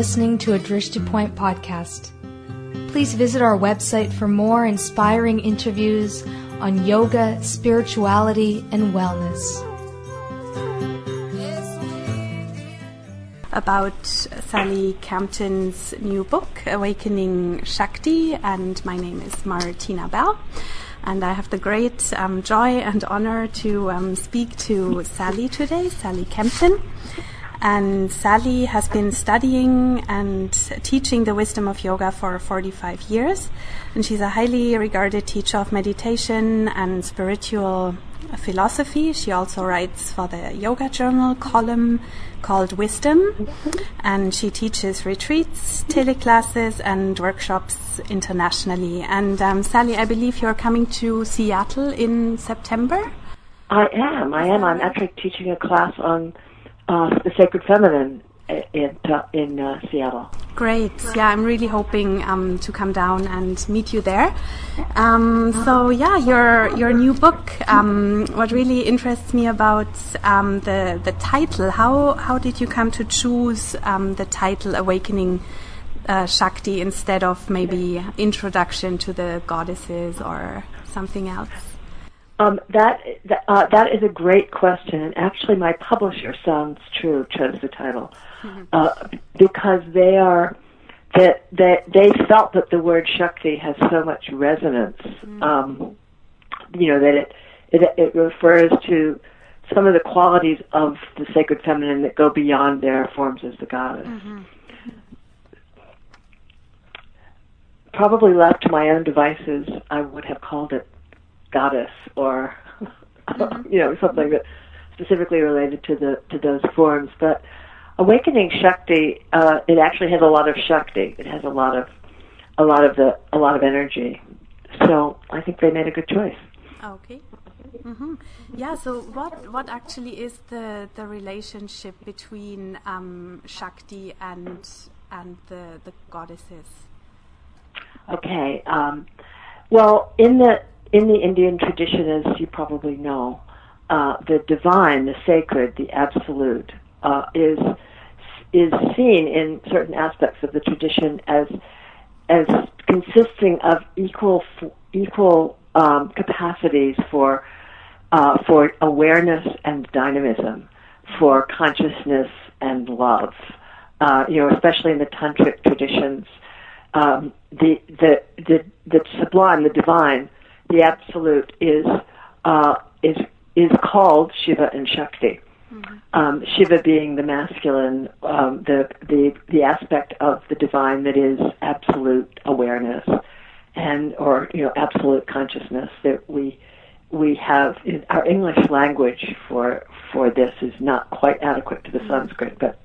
listening to a Drishti Point podcast. Please visit our website for more inspiring interviews on yoga, spirituality, and wellness. About Sally Kempton's new book, Awakening Shakti, and my name is Martina Bell. And I have the great um, joy and honor to um, speak to Sally today, Sally Kempton. And Sally has been studying and teaching the wisdom of yoga for 45 years. And she's a highly regarded teacher of meditation and spiritual philosophy. She also writes for the yoga journal column called Wisdom. And she teaches retreats, teleclasses, and workshops internationally. And um, Sally, I believe you're coming to Seattle in September? I am. I am. I'm actually teaching a class on uh, the Sacred Feminine in uh, in uh, Seattle. Great. Yeah, I'm really hoping um, to come down and meet you there. Um, so yeah, your your new book. Um, what really interests me about um, the the title. How how did you come to choose um, the title "Awakening uh, Shakti" instead of maybe "Introduction to the Goddesses" or something else? Um, that that, uh, that is a great question, and actually, my publisher, Sounds True, chose the title mm-hmm. uh, because they are that they, they felt that the word Shakti has so much resonance. Mm-hmm. Um, you know that it, it it refers to some of the qualities of the sacred feminine that go beyond their forms as the goddess. Mm-hmm. Probably left to my own devices, I would have called it goddess or mm-hmm. you know something that specifically related to the to those forms. But awakening Shakti, uh, it actually has a lot of Shakti. It has a lot of a lot of the a lot of energy. So I think they made a good choice. Okay. Mm-hmm. Yeah. So what what actually is the the relationship between um, Shakti and and the the goddesses? Okay. Um, well, in the in the Indian tradition, as you probably know, uh, the divine, the sacred, the absolute, uh, is is seen in certain aspects of the tradition as as consisting of equal equal um, capacities for uh, for awareness and dynamism, for consciousness and love. Uh, you know, especially in the tantric traditions, um, the, the the the sublime, the divine, the absolute is uh, is is called Shiva and Shakti. Mm-hmm. Um, Shiva being the masculine, um, the the the aspect of the divine that is absolute awareness, and or you know absolute consciousness that we we have in our English language for for this is not quite adequate to the mm-hmm. Sanskrit, but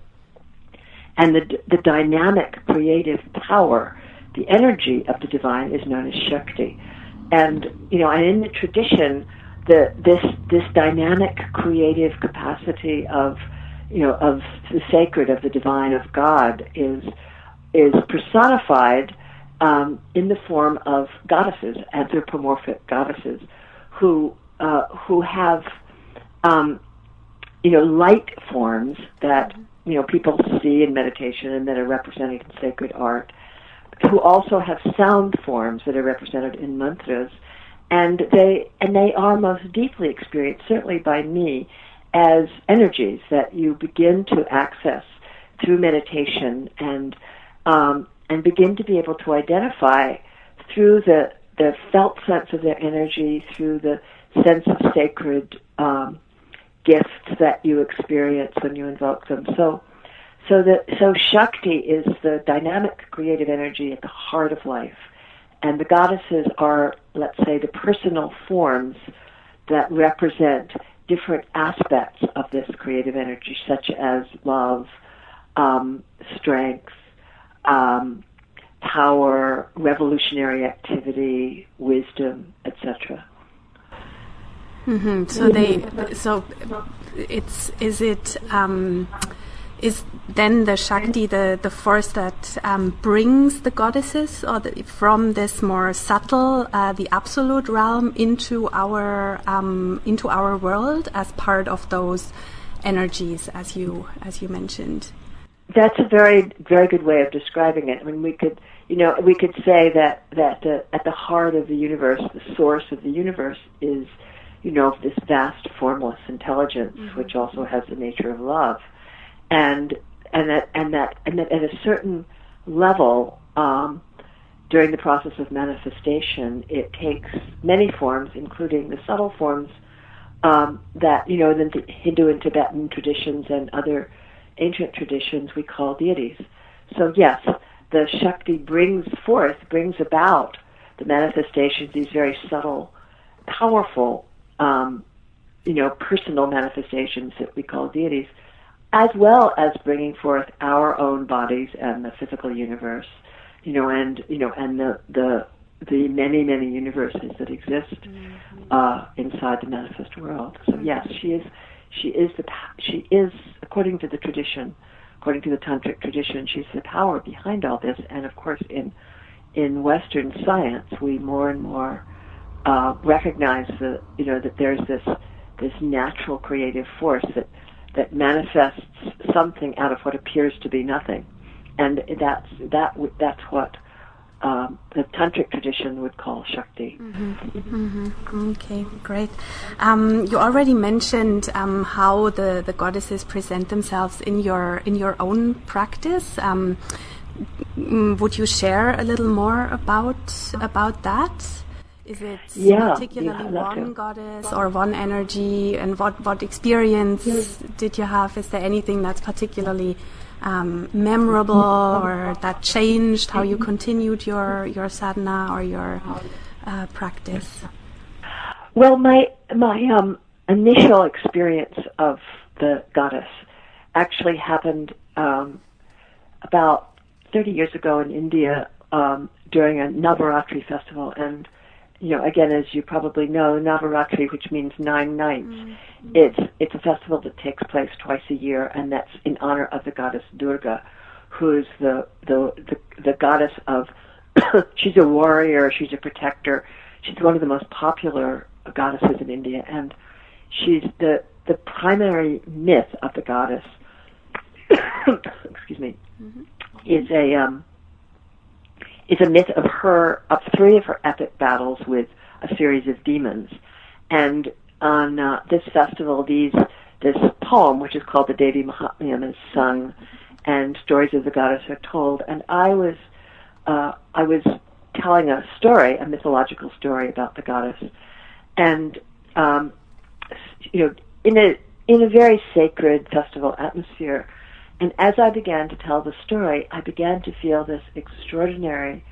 and the the dynamic creative power, the energy of the divine is known as Shakti and you know, and in the tradition, the this this dynamic creative capacity of you know of the sacred of the divine of God is is personified um, in the form of goddesses, anthropomorphic goddesses, who uh, who have um, you know light forms that you know people see in meditation and that are represented in sacred art, who also have sound forms that are represented in mantras, and they and they are most deeply experienced, certainly by me, as energies that you begin to access through meditation and um, and begin to be able to identify through the the felt sense of their energy, through the sense of sacred um, gifts that you experience when you invoke them. So so that so Shakti is the dynamic creative energy at the heart of life. And the goddesses are, let's say, the personal forms that represent different aspects of this creative energy, such as love, um, strength, um, power, revolutionary activity, wisdom, etc. Mm-hmm. So they, so it's is it um, is then the Shakti the, the force that um, brings the goddesses or the, from this more subtle, uh, the absolute realm into our um, into our world as part of those energies, as you as you mentioned. that's a very very good way of describing it. I mean, we could you know we could say that that the, at the heart of the universe, the source of the universe is you know this vast formless intelligence, mm-hmm. which also has the nature of love, and and that and that and that at a certain level. Um, during the process of manifestation, it takes many forms, including the subtle forms um, that, you know, in the Hindu and Tibetan traditions and other ancient traditions we call deities. So yes, the Shakti brings forth, brings about the manifestations, these very subtle, powerful, um, you know, personal manifestations that we call deities, as well as bringing forth our own bodies and the physical universe, you know, and you know, and the the the many many universes that exist mm-hmm. uh, inside the manifest world. So mm-hmm. yes, she is she is the she is according to the tradition, according to the tantric tradition, she's the power behind all this. And of course, in in Western science, we more and more uh, recognize the you know that there's this this natural creative force that that manifests something out of what appears to be nothing, and that's that that's what um, the tantric tradition would call Shakti. Mm-hmm. Mm-hmm. Okay, great. Um, you already mentioned um, how the, the goddesses present themselves in your in your own practice. Um, mm, would you share a little more about about that? Is it yeah, particularly yeah, one goddess or one energy? And what, what experience yes. did you have? Is there anything that's particularly um, memorable or that changed how you continued your, your sadhana or your uh, practice? Well, my my um, initial experience of the goddess actually happened um, about 30 years ago in India um, during a Navaratri festival, and you know, again, as you probably know, Navaratri, which means nine nights, mm-hmm. it's it's a festival that takes place twice a year, and that's in honor of the goddess Durga, who's the the the, the goddess of. she's a warrior. She's a protector. She's one of the most popular goddesses in India, and she's the the primary myth of the goddess. excuse me, mm-hmm. is a um, is a myth of her, of three of her epic battles with a series of demons. And on uh, this festival, these this poem, which is called the Devi Mahatmyam, is sung, and stories of the goddess are told. And I was, uh, I was telling a story, a mythological story about the goddess, and um, you know, in a in a very sacred festival atmosphere. And as I began to tell the story, I began to feel this extraordinary,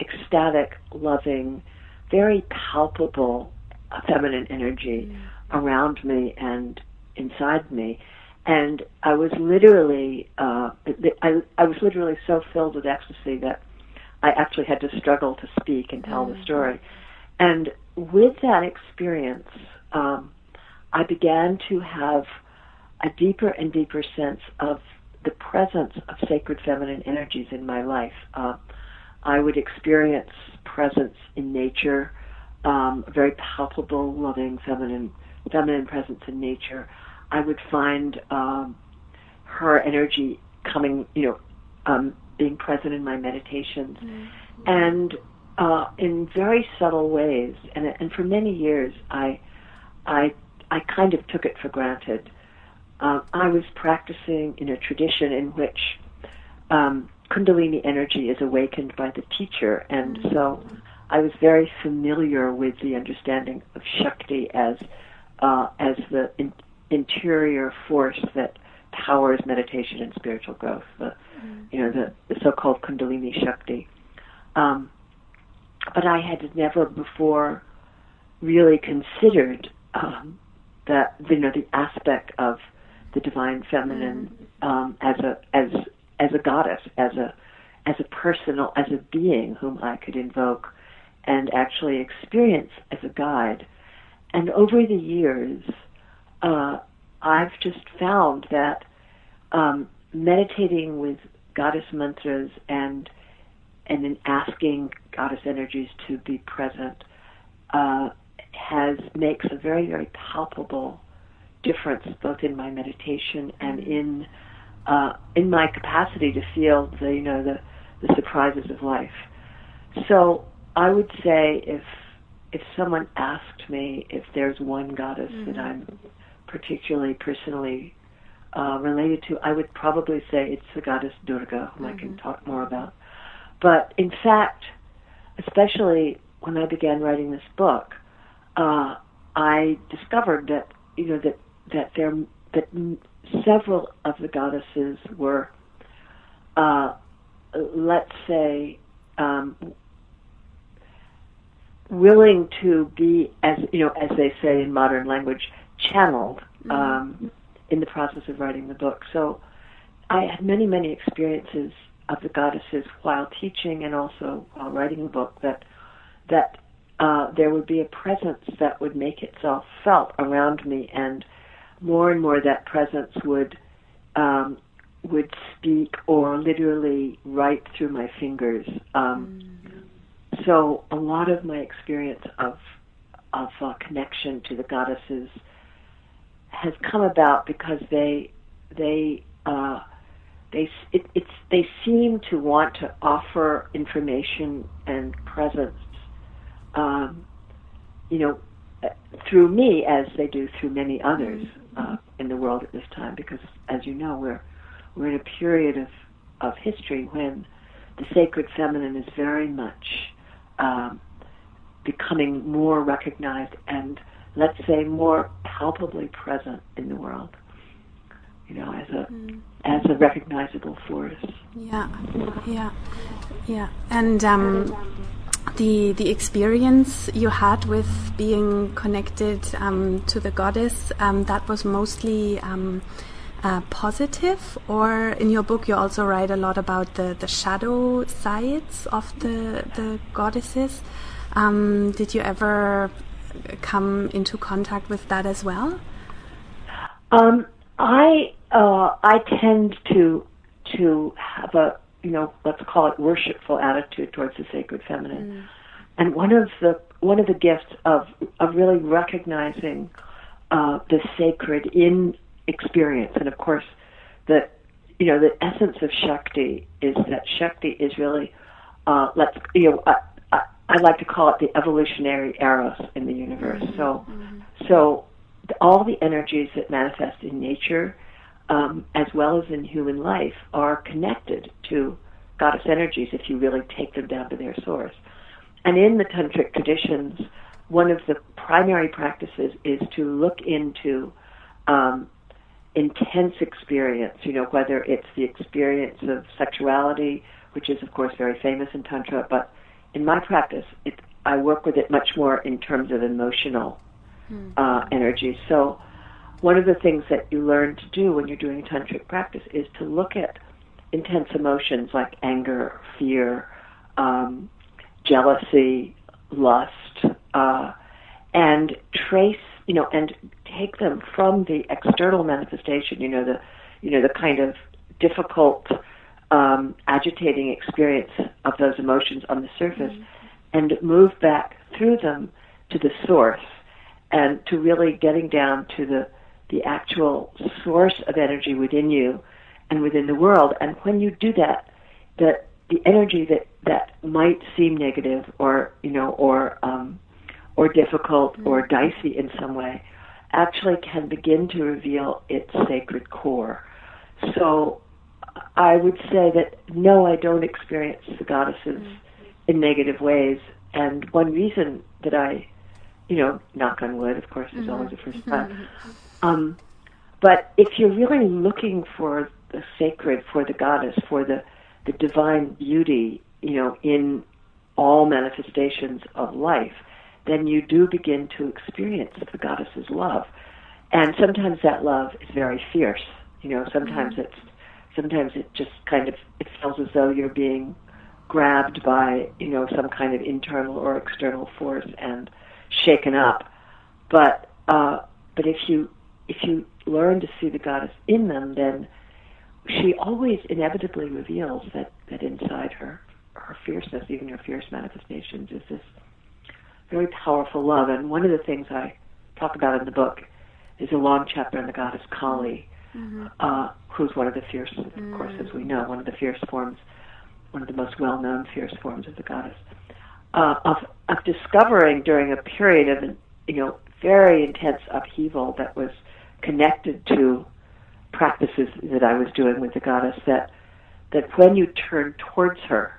ecstatic, loving, very palpable feminine energy mm. around me and inside me. And I was literally, uh, I, I was literally so filled with ecstasy that I actually had to struggle to speak and tell mm. the story. And with that experience, um, I began to have a deeper and deeper sense of the presence of sacred feminine energies in my life. Uh, I would experience presence in nature, um, very palpable, loving feminine feminine presence in nature. I would find um, her energy coming, you know, um, being present in my meditations, mm-hmm. and uh, in very subtle ways. And and for many years, I I I kind of took it for granted uh, I was practicing in a tradition in which um, Kundalini energy is awakened by the teacher, and so I was very familiar with the understanding of Shakti as uh, as the in, interior force that powers meditation and spiritual growth. The you know the, the so-called Kundalini Shakti. Um, but I had never before really considered um, that you know the aspect of the divine feminine um, as a as as a goddess, as a as a personal as a being whom I could invoke and actually experience as a guide. And over the years, uh, I've just found that um, meditating with goddess mantras and and then asking goddess energies to be present uh, has makes a very very palpable difference both in my meditation and mm-hmm. in uh, in my capacity to feel the you know the the surprises of life. So I would say if if someone asked me if there's one goddess mm-hmm. that I'm particularly personally uh, related to, I would probably say it's the goddess Durga, whom mm-hmm. I can mm-hmm. talk more about. But in fact, especially when I began writing this book, uh, I discovered that you know that that there that several of the goddesses were, uh, let's say, um, willing to be, as you know, as they say in modern language, channeled mm-hmm. um, in the process of writing the book. So I had many, many experiences of the goddesses while teaching and also while writing the book that that uh, there would be a presence that would make itself felt around me, and more and more that presence would um, would speak or literally write through my fingers. Um, mm. So a lot of my experience of of uh, connection to the goddesses has come about because they they uh, they it, it's they seem to want to offer information and presence, um, you know, through me as they do through many others uh, in the world at this time. Because as you know, we're we're in a period of of history when the sacred feminine is very much um, becoming more recognized and let's say more palpably present in the world you know as a mm. as a recognizable force yeah yeah yeah and um, the the experience you had with being connected um, to the goddess um, that was mostly um, uh, positive or in your book you also write a lot about the, the shadow sides of the the goddesses um, did you ever come into contact with that as well? Um, I uh, I tend to to have a you know let's call it worshipful attitude towards the sacred feminine, mm. and one of the one of the gifts of of really recognizing uh, the sacred in experience, and of course the you know the essence of Shakti is that Shakti is really uh, let's you know uh, I like to call it the evolutionary eros in the universe. So, mm-hmm. so all the energies that manifest in nature, um, as well as in human life, are connected to goddess energies if you really take them down to their source. And in the tantric traditions, one of the primary practices is to look into um, intense experience. You know, whether it's the experience of sexuality, which is of course very famous in tantra, but in my practice, it, I work with it much more in terms of emotional hmm. uh, energy. So, one of the things that you learn to do when you're doing tantric practice is to look at intense emotions like anger, fear, um, jealousy, lust, uh, and trace, you know, and take them from the external manifestation. You know, the, you know, the kind of difficult um, agitating experience of those emotions on the surface mm-hmm. and move back through them to the source and to really getting down to the the actual source of energy within you and within the world. And when you do that, that the energy that that might seem negative or you know or um, or difficult mm-hmm. or dicey in some way actually can begin to reveal its sacred core. So I would say that no, I don't experience the goddesses mm-hmm. in negative ways. And one reason that I, you know, knock on wood, of course, is mm-hmm. always the first time. Um, but if you're really looking for the sacred, for the goddess, for the, the divine beauty, you know, in all manifestations of life, then you do begin to experience the goddess's love. And sometimes that love is very fierce. You know, sometimes mm-hmm. it's sometimes it just kind of it feels as though you're being grabbed by you know some kind of internal or external force and shaken up but uh but if you if you learn to see the goddess in them then she always inevitably reveals that that inside her her fierceness even her fierce manifestations is this very powerful love and one of the things i talk about in the book is a long chapter on the goddess kali mm-hmm. uh, who's one of the fierce, of mm. course, as we know, one of the fierce forms, one of the most well-known fierce forms of the goddess, uh, of of discovering during a period of you know very intense upheaval that was connected to practices that I was doing with the goddess that that when you turn towards her,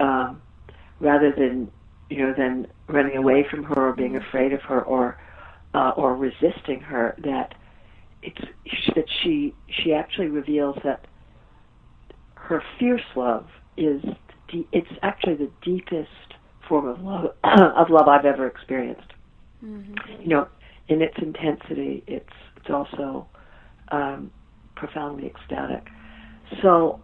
um, rather than you know than running away from her or being afraid of her or uh, or resisting her, that it's that she she actually reveals that her fierce love is it's actually the deepest form of love of love I've ever experienced. Mm-hmm. You know, in its intensity, it's it's also um, profoundly ecstatic. So,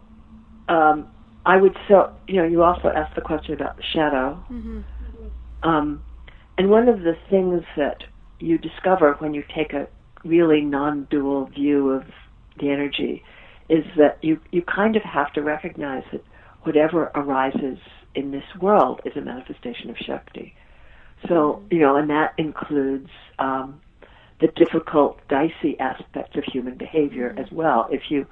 um, I would so you know you also asked the question about the shadow, mm-hmm. um, and one of the things that you discover when you take a really non-dual view of the energy is that you you kind of have to recognize that whatever arises in this world is a manifestation of Shakti. So, mm-hmm. you know, and that includes um, the difficult, dicey aspects of human behavior as well. If you,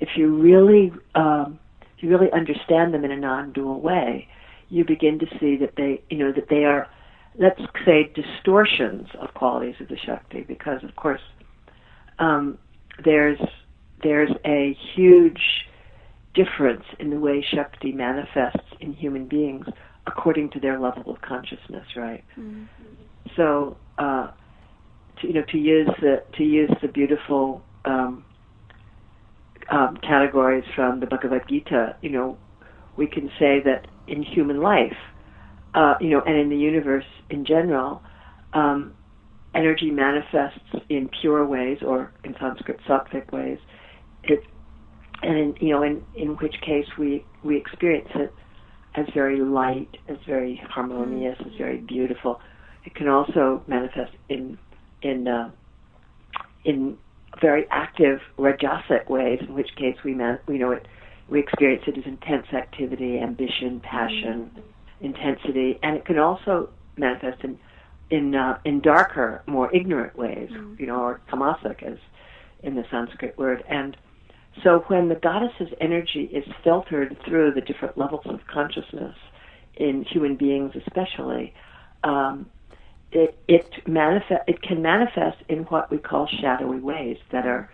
if you really, um, if you really understand them in a non-dual way, you begin to see that they, you know, that they are, let's say, distortions of qualities of the Shakti, because of course, um, there's there's a huge difference in the way Shakti manifests in human beings according to their level of consciousness, right? Mm-hmm. So, uh, to, you know, to use the to use the beautiful um, um, categories from the Bhagavad Gita, you know, we can say that in human life, uh, you know, and in the universe in general, um, energy manifests in pure ways, or in Sanskrit, sattvic ways. It and in, you know, in, in which case we, we experience it as very light, as very harmonious, as very beautiful. It can also manifest in, in, uh, in very active rajasic ways, in which case we, man, we know it, we experience it as intense activity, ambition, passion, mm-hmm. intensity, and it can also manifest in, in, uh, in darker, more ignorant ways, mm-hmm. you know, or tamasic as in the Sanskrit word. And, so when the goddess's energy is filtered through the different levels of consciousness in human beings, especially, um, it it manifest it can manifest in what we call shadowy ways that are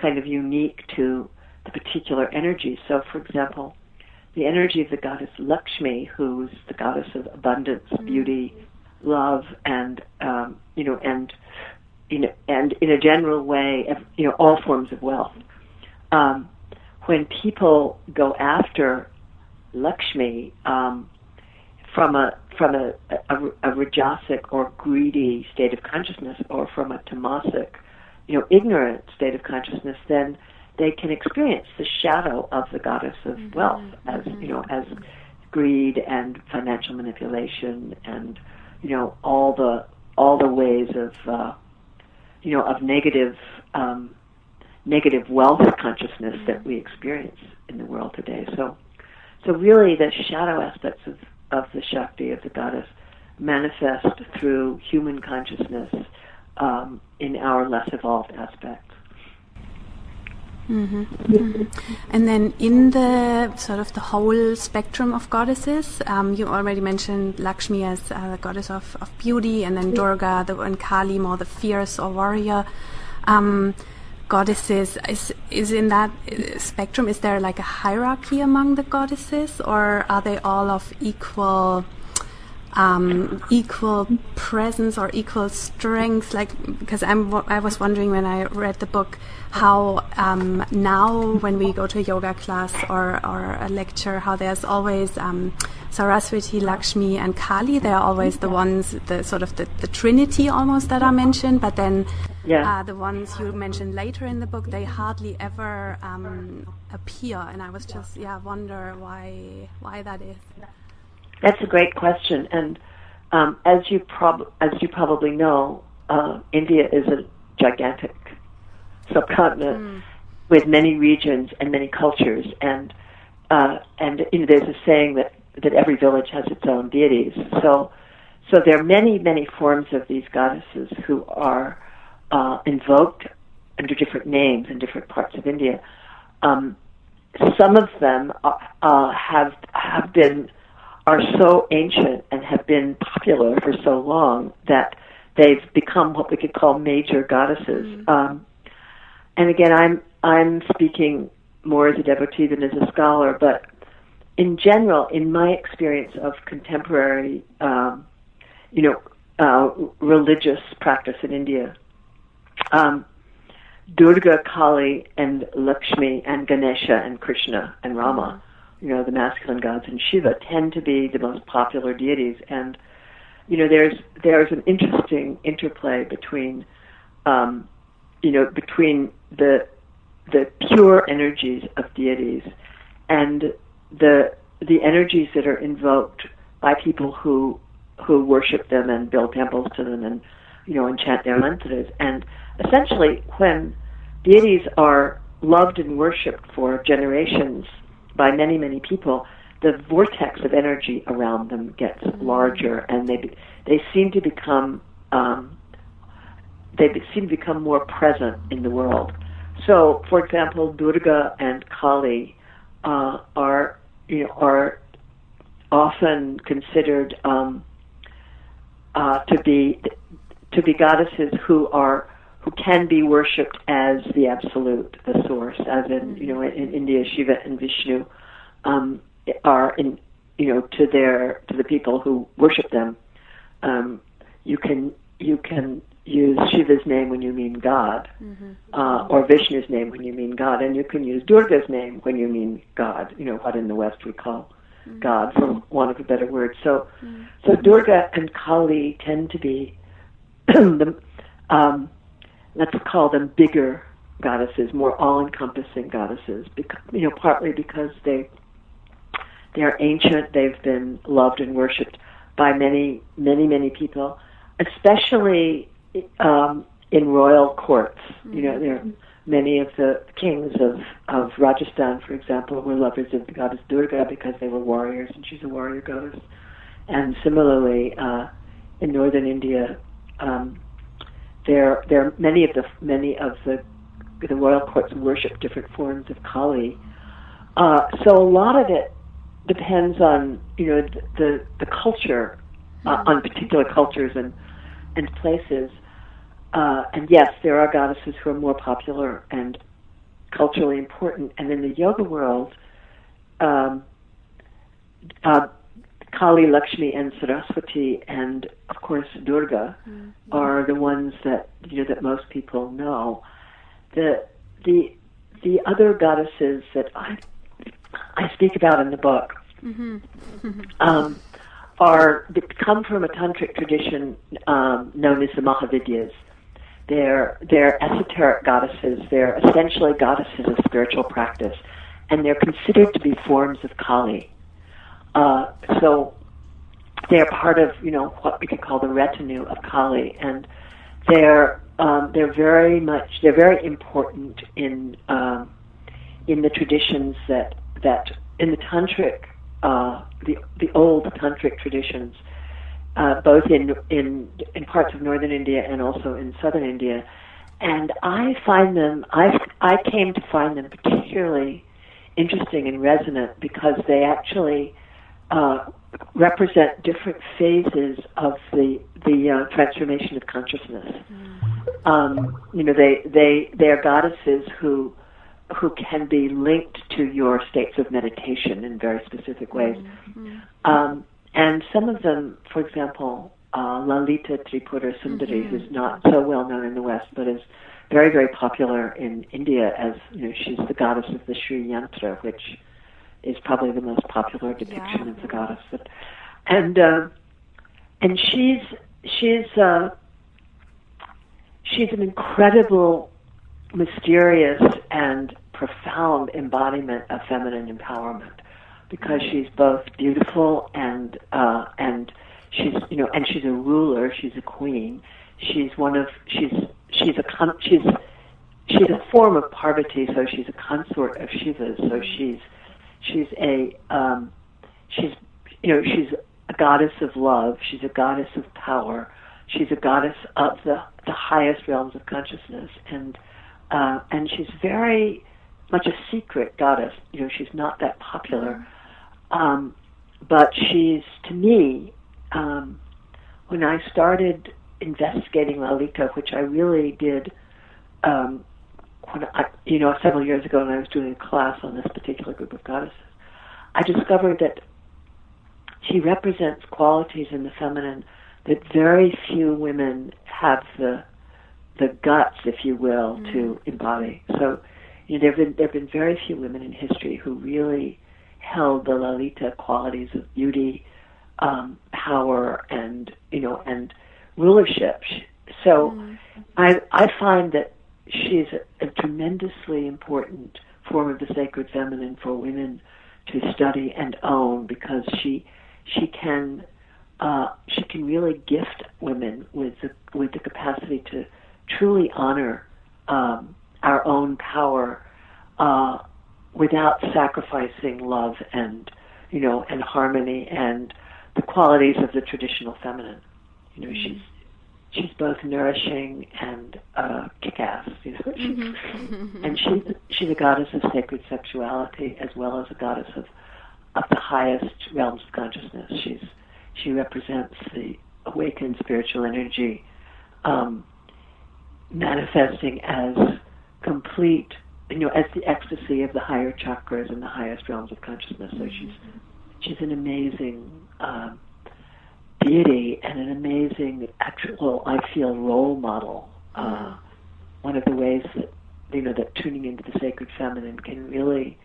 kind of unique to the particular energy. So, for example, the energy of the goddess Lakshmi, who's the goddess of abundance, mm-hmm. beauty, love, and um, you know, and you know, and in a general way, you know, all forms of wealth um, when people go after Lakshmi um, from a from a, a, a rajasic or greedy state of consciousness, or from a tamasic, you know, ignorant state of consciousness, then they can experience the shadow of the goddess of mm-hmm. wealth as you know as greed and financial manipulation and you know all the all the ways of uh, you know of negative um, negative wealth consciousness that we experience in the world today. So, so really, the shadow aspects of, of the Shakti of the goddess manifest through human consciousness um, in our less evolved aspects. Mm-hmm. Mm-hmm. And then in the sort of the whole spectrum of goddesses, um, you already mentioned Lakshmi as uh, the goddess of, of beauty, and then Durga the, and Kali more the fierce or warrior. Um, goddesses is is in that uh, spectrum is there like a hierarchy among the goddesses or are they all of equal um, equal presence or equal strength like because I'm I was wondering when I read the book how um, now when we go to a yoga class or, or a lecture how there's always um, Saraswati, Lakshmi, and Kali. They're always the ones, the sort of the, the trinity almost that are mentioned. But then yeah. uh, the ones you mentioned later in the book, they hardly ever um, appear. And I was just, yeah, wonder why why that is. That's a great question. And um, as you prob as you probably know, uh, India is a gigantic subcontinent mm. with many regions and many cultures and uh, and you know, there's a saying that that every village has its own deities. So, so there are many, many forms of these goddesses who are uh, invoked under different names in different parts of India. Um, some of them uh, uh, have have been are so ancient and have been popular for so long that they've become what we could call major goddesses. Mm-hmm. Um, and again, I'm I'm speaking more as a devotee than as a scholar, but in general, in my experience of contemporary, um, you know, uh, religious practice in India, um, Durga, Kali, and Lakshmi, and Ganesha, and Krishna, and Rama, you know, the masculine gods, and Shiva tend to be the most popular deities. And you know, there's there's an interesting interplay between, um, you know, between the the pure energies of deities and the the energies that are invoked by people who who worship them and build temples to them and you know and chant their mantras and essentially when deities are loved and worshipped for generations by many many people the vortex of energy around them gets mm-hmm. larger and they they seem to become um, they seem to become more present in the world so, for example, Durga and Kali uh, are you know are often considered um, uh, to be to be goddesses who are who can be worshipped as the absolute, the source, as in you know in, in India Shiva and Vishnu um, are in you know to their to the people who worship them. Um, you can you can use Shiva's name when you mean God, mm-hmm. uh, or Vishnu's name when you mean God, and you can use Durga's name when you mean God. You know what in the West we call mm-hmm. God, for want of a better word. So, mm-hmm. so Durga and Kali tend to be the um, let's call them bigger goddesses, more all-encompassing goddesses. Because, you know, partly because they they are ancient, they've been loved and worshipped by many, many, many people, especially um, in royal courts. Mm-hmm. You know, there are many of the kings of of Rajasthan, for example, were lovers of the goddess Durga because they were warriors, and she's a warrior goddess. And similarly, uh, in northern India, um, there there are many of the many of the the royal courts worship different forms of Kali. Uh, so a lot of it depends on you know the the, the culture, uh, on particular cultures and and places. Uh, and yes, there are goddesses who are more popular and culturally important. And in the yoga world, um, uh, Kali, Lakshmi, and Saraswati, and of course Durga, mm-hmm. are the ones that you know that most people know. The the the other goddesses that I I speak about in the book mm-hmm. um, are come from a tantric tradition um, known as the Mahavidyas. They're they're esoteric goddesses. They're essentially goddesses of spiritual practice, and they're considered to be forms of Kali. Uh, so they're part of you know what we could call the retinue of Kali, and they're um, they're very much they're very important in um, in the traditions that that in the tantric uh, the the old tantric traditions, uh, both in in in parts of northern India and also in southern India, and I find them I I came to find them particularly interesting and resonant because they actually uh, represent different phases of the the uh, transformation of consciousness. Mm. Um, you know, they they they are goddesses who who can be linked to your states of meditation in very specific ways. Mm-hmm. Um, and some of them, for example, uh, Lalita Tripura Sundari, mm-hmm. who's not so well known in the West, but is very, very popular in India as, you know, she's the goddess of the Sri Yantra, which is probably the most popular depiction yeah. of the goddess. But, and, uh, and she's, she's, uh, she's an incredible, mysterious, and profound embodiment of feminine empowerment because she's both beautiful and uh, and she's you know and she's a ruler. She's a queen. She's one of she's she's a con- she's she's a form of Parvati, so she's a consort of Shiva. So she's she's a um, she's you know she's a goddess of love. She's a goddess of power. She's a goddess of the the highest realms of consciousness and uh, and she's very much a secret goddess. You know, she's not that popular, um, but she's to me. Um, when I started investigating Lalita, which I really did, um, I, you know, several years ago, when I was doing a class on this particular group of goddesses, I discovered that she represents qualities in the feminine that very few women have the the guts, if you will, mm. to embody. So, you know, there've been there've been very few women in history who really held the Lalita qualities of beauty, um, power, and you know, and rulership. So, mm. I I find that she's a, a tremendously important form of the sacred feminine for women to study and own because she she can uh, she can really gift women with the with the capacity to truly honor um, our own power uh, without sacrificing love and you know and harmony and the qualities of the traditional feminine. You know, she's she's both nourishing and uh, kick-ass. You know, mm-hmm. and she's she's a goddess of sacred sexuality as well as a goddess of of the highest realms of consciousness. She's she represents the awakened spiritual energy um, manifesting as complete, you know, as the ecstasy of the higher chakras and the highest realms of consciousness. So she's she's an amazing um, deity and an amazing actual, I feel, role model. Uh, one of the ways that you know that tuning into the sacred feminine can really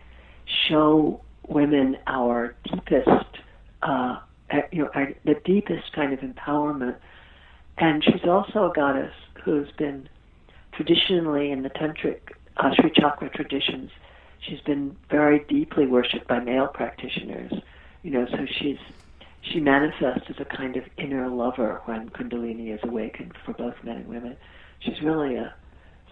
show women our deepest, uh, you know, our, the deepest kind of empowerment. And she's also a goddess who's been traditionally in the tantric uh, Sri Chakra traditions, she's been very deeply worshipped by male practitioners. You know, so she's she manifests as a kind of inner lover when Kundalini is awakened for both men and women. She's really a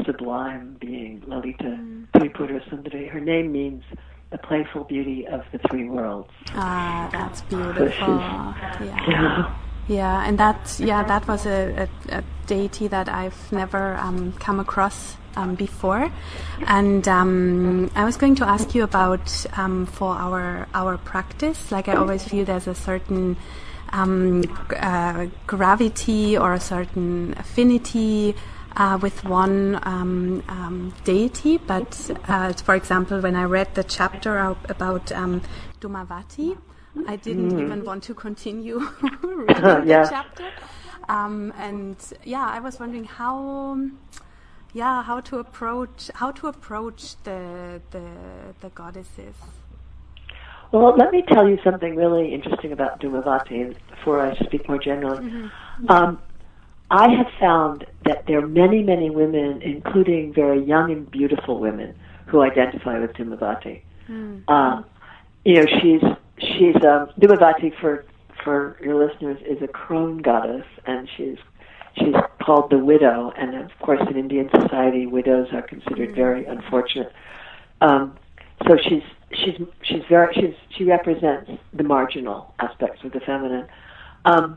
sublime being, Lalita mm. Tripura Sundari. Her name means the playful beauty of the three worlds. Ah, that's beautiful. yeah. yeah. Yeah, and that yeah that was a, a, a deity that I've never um, come across um, before, and um, I was going to ask you about um, for our our practice. Like I always feel there's a certain um, uh, gravity or a certain affinity uh, with one um, um, deity. But uh, for example, when I read the chapter about um, Dhumavati, I didn't mm. even want to continue reading yeah. the chapter. Um, and yeah, I was wondering how, yeah, how to approach how to approach the the, the goddesses. Well, let me tell you something really interesting about Dhumavati before I speak more generally. Mm-hmm. Um, I have found that there are many, many women, including very young and beautiful women, who identify with Dhumavati. Mm. Uh, you know, she's she's um, Dhumavati for for your listeners is a crone goddess, and she's she's called the widow. And of course, in Indian society, widows are considered mm. very unfortunate. Um, so she's she's she's very she's she represents the marginal aspects of the feminine. Um,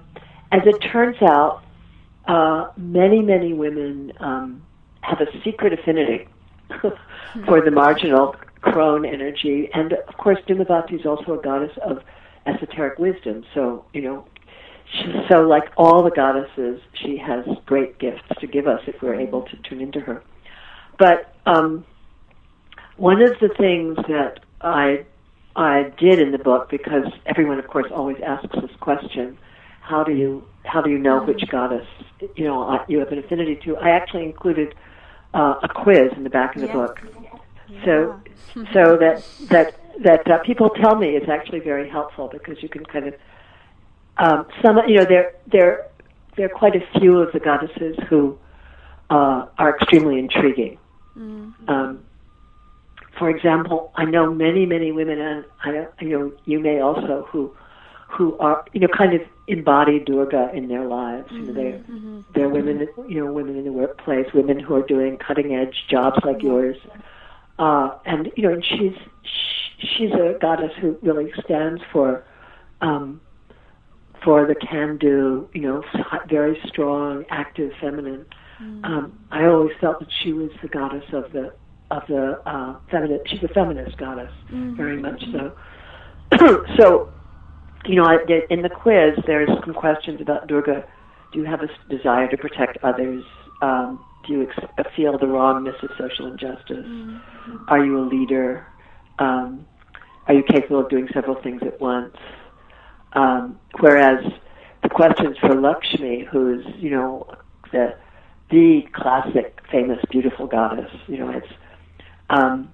as it turns out, uh, many many women um, have a secret affinity for the marginal crone energy. And of course, Dhumavati is also a goddess of esoteric wisdom. So, you know, she, so like all the goddesses, she has great gifts to give us if we're able to tune into her. But um, one of the things that I I did in the book, because everyone, of course, always asks this question: How do you how do you know which goddess you know you have an affinity to? I actually included uh, a quiz in the back of the yes. book. So so that that that uh, people tell me is actually very helpful because you can kind of um, some you know there there there are quite a few of the goddesses who uh, are extremely intriguing. Mm-hmm. Um, for example, I know many many women, and I know you know you may also who who are you know kind of embody Durga in their lives. Mm-hmm. You know, they're mm-hmm. they're women you know women in the workplace, women who are doing cutting edge jobs like yours. Uh, and you know, and she's she's a goddess who really stands for um, for the can-do, you know, very strong, active, feminine. Mm. Um, I always felt that she was the goddess of the of the uh, feminine. She's a feminist goddess, mm-hmm. very much so. so, you know, I, in the quiz, there's some questions about Durga. Do you have a desire to protect others? Um, do you ex- feel the wrongness of social injustice? Mm-hmm. Are you a leader? Um, are you capable of doing several things at once? Um, whereas the questions for Lakshmi, who's you know the the classic, famous, beautiful goddess, you know, it's um,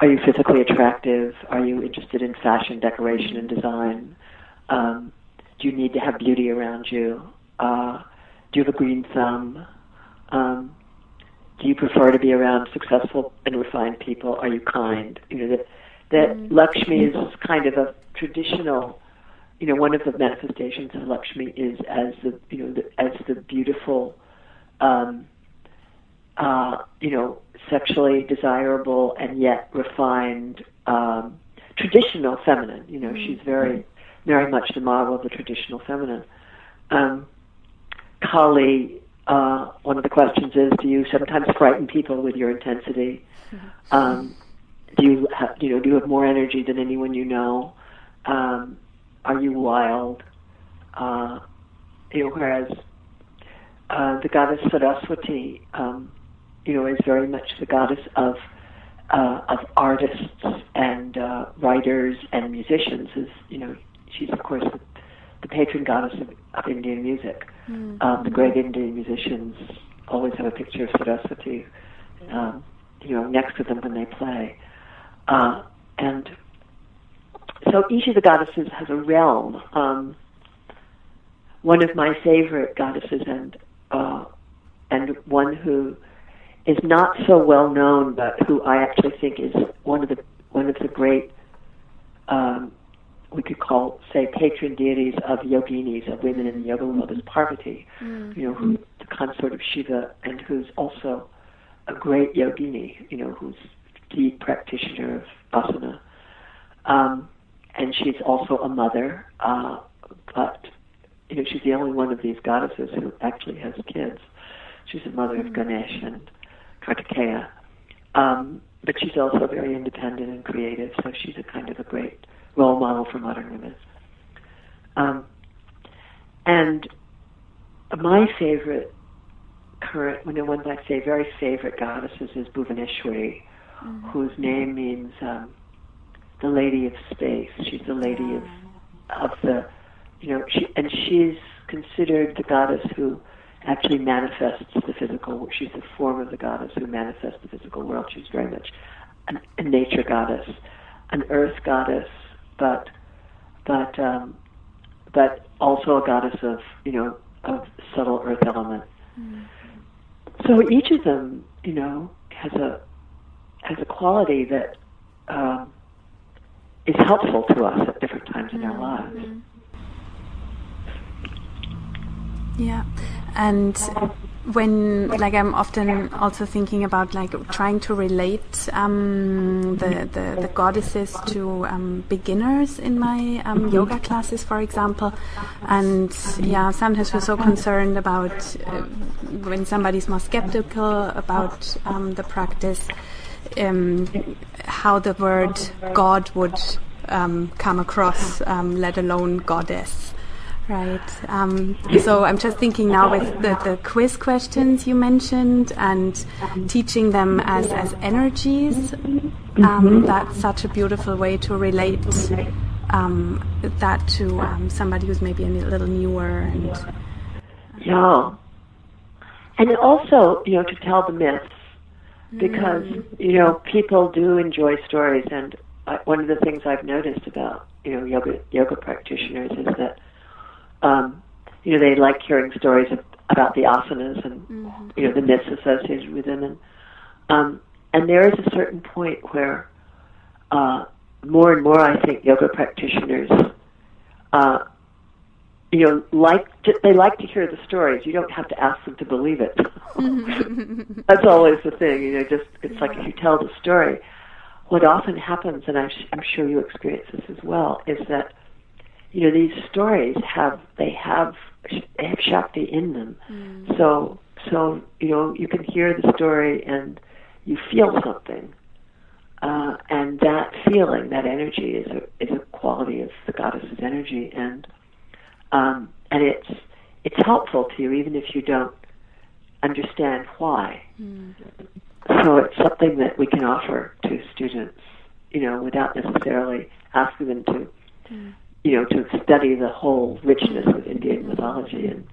are you physically attractive? Are you interested in fashion, decoration, and design? Um, do you need to have beauty around you? Uh, do you have a green thumb? Um, do you prefer to be around successful and refined people? Are you kind? You know that that mm-hmm. Lakshmi is kind of a traditional. You know, one of the manifestations of Lakshmi is as the you know the, as the beautiful, um, uh, you know, sexually desirable and yet refined, um, traditional feminine. You know, mm-hmm. she's very, very much the model of the traditional feminine. Um, Kali, uh, one of the questions is, do you sometimes frighten people with your intensity? Mm-hmm. Um, do you have, you know, do you have more energy than anyone you know? Um, are you wild? Uh, you know, whereas uh, the goddess Saraswati, um, you know, is very much the goddess of uh, of artists and uh, writers and musicians. Is you know, she's of course the, the patron goddess of, of Indian music. Mm-hmm. Um, the great Indian musicians always have a picture of Saraswati, um, you know, next to them when they play, uh, and so each of the goddesses has a realm. Um, one of my favorite goddesses and uh, and one who is not so well known, but who I actually think is one of the one of the great um, we could call say patron deities of yoginis of women in the yoga world is Parvati, mm. you know, who the consort of Shiva and who's also a great yogini, you know, who's deep practitioner of asana. Um, and she's also a mother, uh, but you know, she's the only one of these goddesses who actually has kids. She's the mother mm. of Ganesh and Kartikeya. Um, but she's also very independent and creative, so she's a kind of a great role model for modern women. Um, and my favorite current, when one of my say very favorite goddesses is Bhuvaneshwari, mm-hmm. whose name means um, the Lady of Space. She's the Lady of of the, you know, she and she's considered the goddess who actually manifests the physical. She's the form of the goddess who manifests the physical world. She's very much an, a nature goddess, an earth goddess, but but um, but also a goddess of you know of subtle earth element. Mm. So each of them, you know, has a has a quality that um, is helpful to us at different times mm-hmm. in our lives. Mm-hmm. Yeah, and when like I'm often also thinking about like trying to relate um, the, the, the goddesses to um, beginners in my um, yoga classes, for example, and yeah, sometimes we're so concerned about uh, when somebody's more skeptical about um, the practice, um, how the word God would um, come across, let alone goddess. Right. Um, so I'm just thinking now with the, the quiz questions you mentioned and teaching them as, as energies. Um, mm-hmm. That's such a beautiful way to relate um, that to um, somebody who's maybe a little newer. And yeah, and also you know to tell the myths because mm. you know people do enjoy stories, and I, one of the things I've noticed about you know yoga yoga practitioners is that um, you know, they like hearing stories of, about the asanas and mm-hmm. you know the myths associated with them, and um, and there is a certain point where uh, more and more, I think, yoga practitioners, uh, you know, like to, they like to hear the stories. You don't have to ask them to believe it. That's always the thing, you know. Just it's like if you tell the story. What often happens, and I'm, I'm sure you experience this as well, is that you know these stories have they have they have Shakti in them. Mm. So so you know you can hear the story and you feel something, uh, and that feeling, that energy, is a is a quality of the goddess's energy, and um, and it's it's helpful to you even if you don't understand why. Mm. So it's something that we can offer to students, you know, without necessarily asking them to, mm. you know, to study the whole richness of Indian mythology and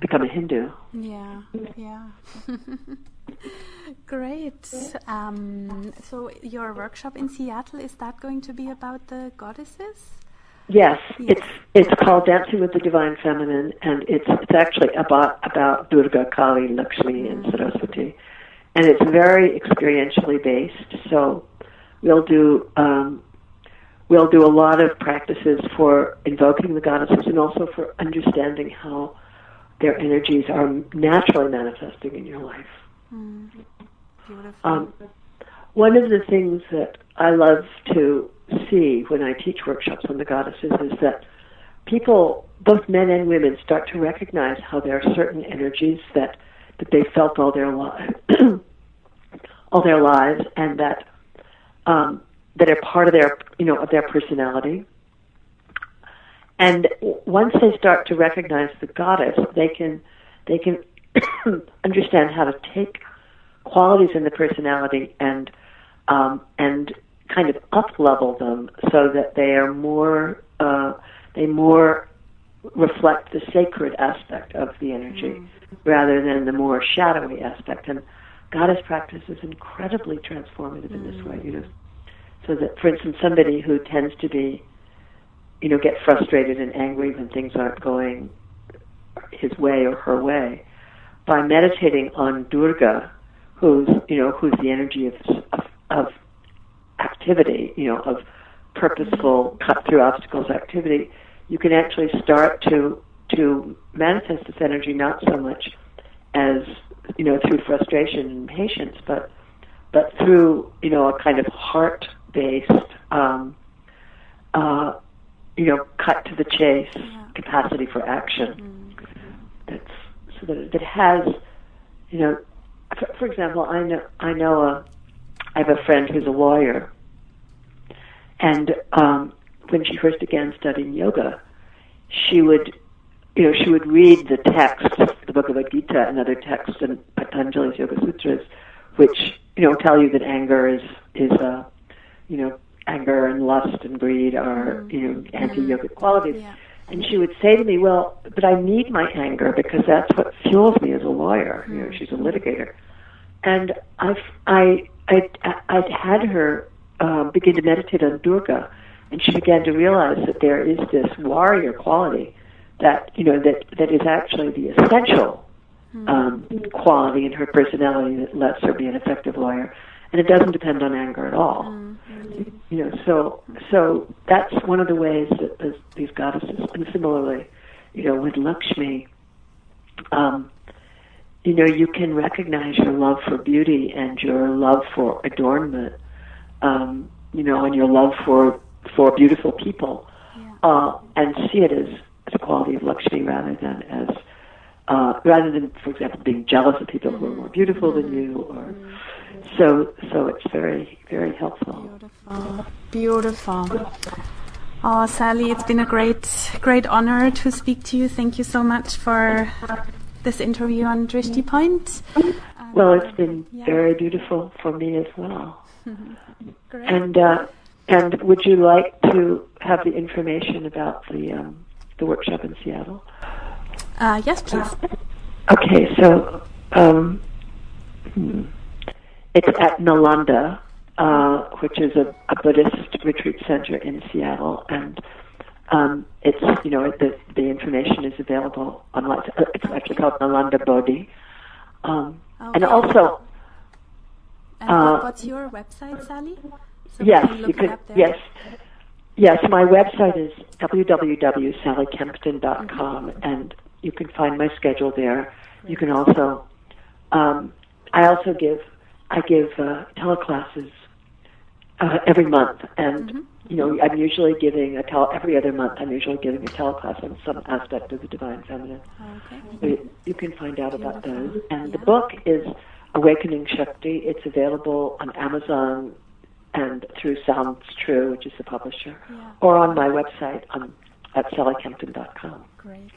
become a Hindu. Yeah, yeah. Great. Um, so your workshop in Seattle is that going to be about the goddesses? Yes, it's it's called Dancing with the Divine Feminine, and it's it's actually about about Durga, Kali, Lakshmi, and Saraswati, and it's very experientially based. So we'll do um, we'll do a lot of practices for invoking the goddesses, and also for understanding how their energies are naturally manifesting in your life. Mm. Beautiful. Um, one of the things that I love to see when I teach workshops on the goddesses is that people, both men and women, start to recognize how there are certain energies that that they felt all their lives, all their lives, and that um, that are part of their you know of their personality. And once they start to recognize the goddess, they can they can understand how to take qualities in the personality and um, and kind of up level them so that they are more uh, they more reflect the sacred aspect of the energy mm. rather than the more shadowy aspect. And goddess practice is incredibly transformative mm. in this way. You know, so that for instance, somebody who tends to be you know get frustrated and angry when things aren't going his way or her way by meditating on Durga, who's you know who's the energy of of, of activity, you know, of purposeful cut through obstacles activity, you can actually start to to manifest this energy not so much as you know through frustration and patience, but but through you know a kind of heart based um, uh, you know cut to the chase yeah. capacity for action. Mm-hmm. That's so that it has you know for, for example I know I know a I have a friend who's a lawyer, and um, when she first began studying yoga, she would, you know, she would read the text, the Bhagavad Gita, and other texts and Patanjali's Yoga Sutras, which you know tell you that anger is is uh, you know anger and lust and greed are mm-hmm. you know anti-yogic mm-hmm. qualities. Yeah. And she would say to me, "Well, but I need my anger because that's what fuels me as a lawyer." You know, she's a litigator, and I've I I I'd had her um, begin to meditate on Durga, and she began to realize that there is this warrior quality that you know that that is actually the essential hmm. um, quality in her personality that lets her be an effective lawyer, and it doesn't depend on anger at all. Mm-hmm. You know, so so that's one of the ways that this, these goddesses, and similarly, you know, with Lakshmi. Um, you know, you can recognize your love for beauty and your love for adornment, um, you know, and your love for for beautiful people, yeah. uh, and see it as, as a quality of luxury rather than as uh, rather than, for example, being jealous of people who are more beautiful than you, or mm-hmm. so. So it's very very helpful. Beautiful, beautiful. Oh, Sally, it's been a great, great honor to speak to you. Thank you so much for this interview on Drishti Point. Well, it's been yeah. very beautiful for me as well. And uh, and would you like to have the information about the um, the workshop in Seattle? Uh, yes, please. Okay, so um, hmm, it's at Nalanda, uh, which is a, a Buddhist retreat center in Seattle, and um, it's you know the the information is available on online. It's actually called Nalanda Bodhi, um, okay. and also. And uh, what's your website, Sally? So yes, you could. Yes, yes. My website is www.sallykempton.com, mm-hmm. and you can find my schedule there. You can also. Um, I also give I give uh, teleclasses uh, every month, and mm-hmm. you know I'm usually giving a tele every other month. I'm usually giving a teleclass on some aspect of the divine feminine. Okay. So you, you can find out about those. And the book is Awakening Shakti. It's available on Amazon and through Sounds True, which is the publisher, yeah. or on my website on, at sallykempton.com. Great.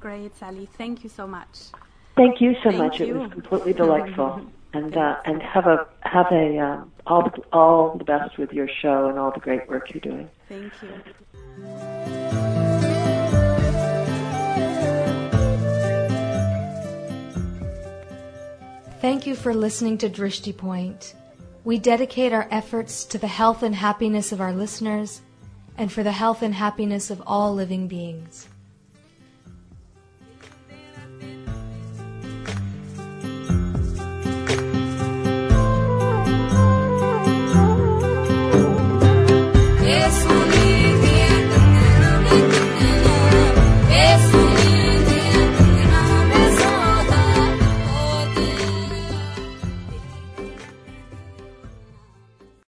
Great, Sally. Thank you so much. Thank you so Thank much. You. It was completely delightful. and uh, and have a have a uh, all the, all the best with your show and all the great work you're doing. Thank you. Thank you for listening to Drishti Point. We dedicate our efforts to the health and happiness of our listeners and for the health and happiness of all living beings.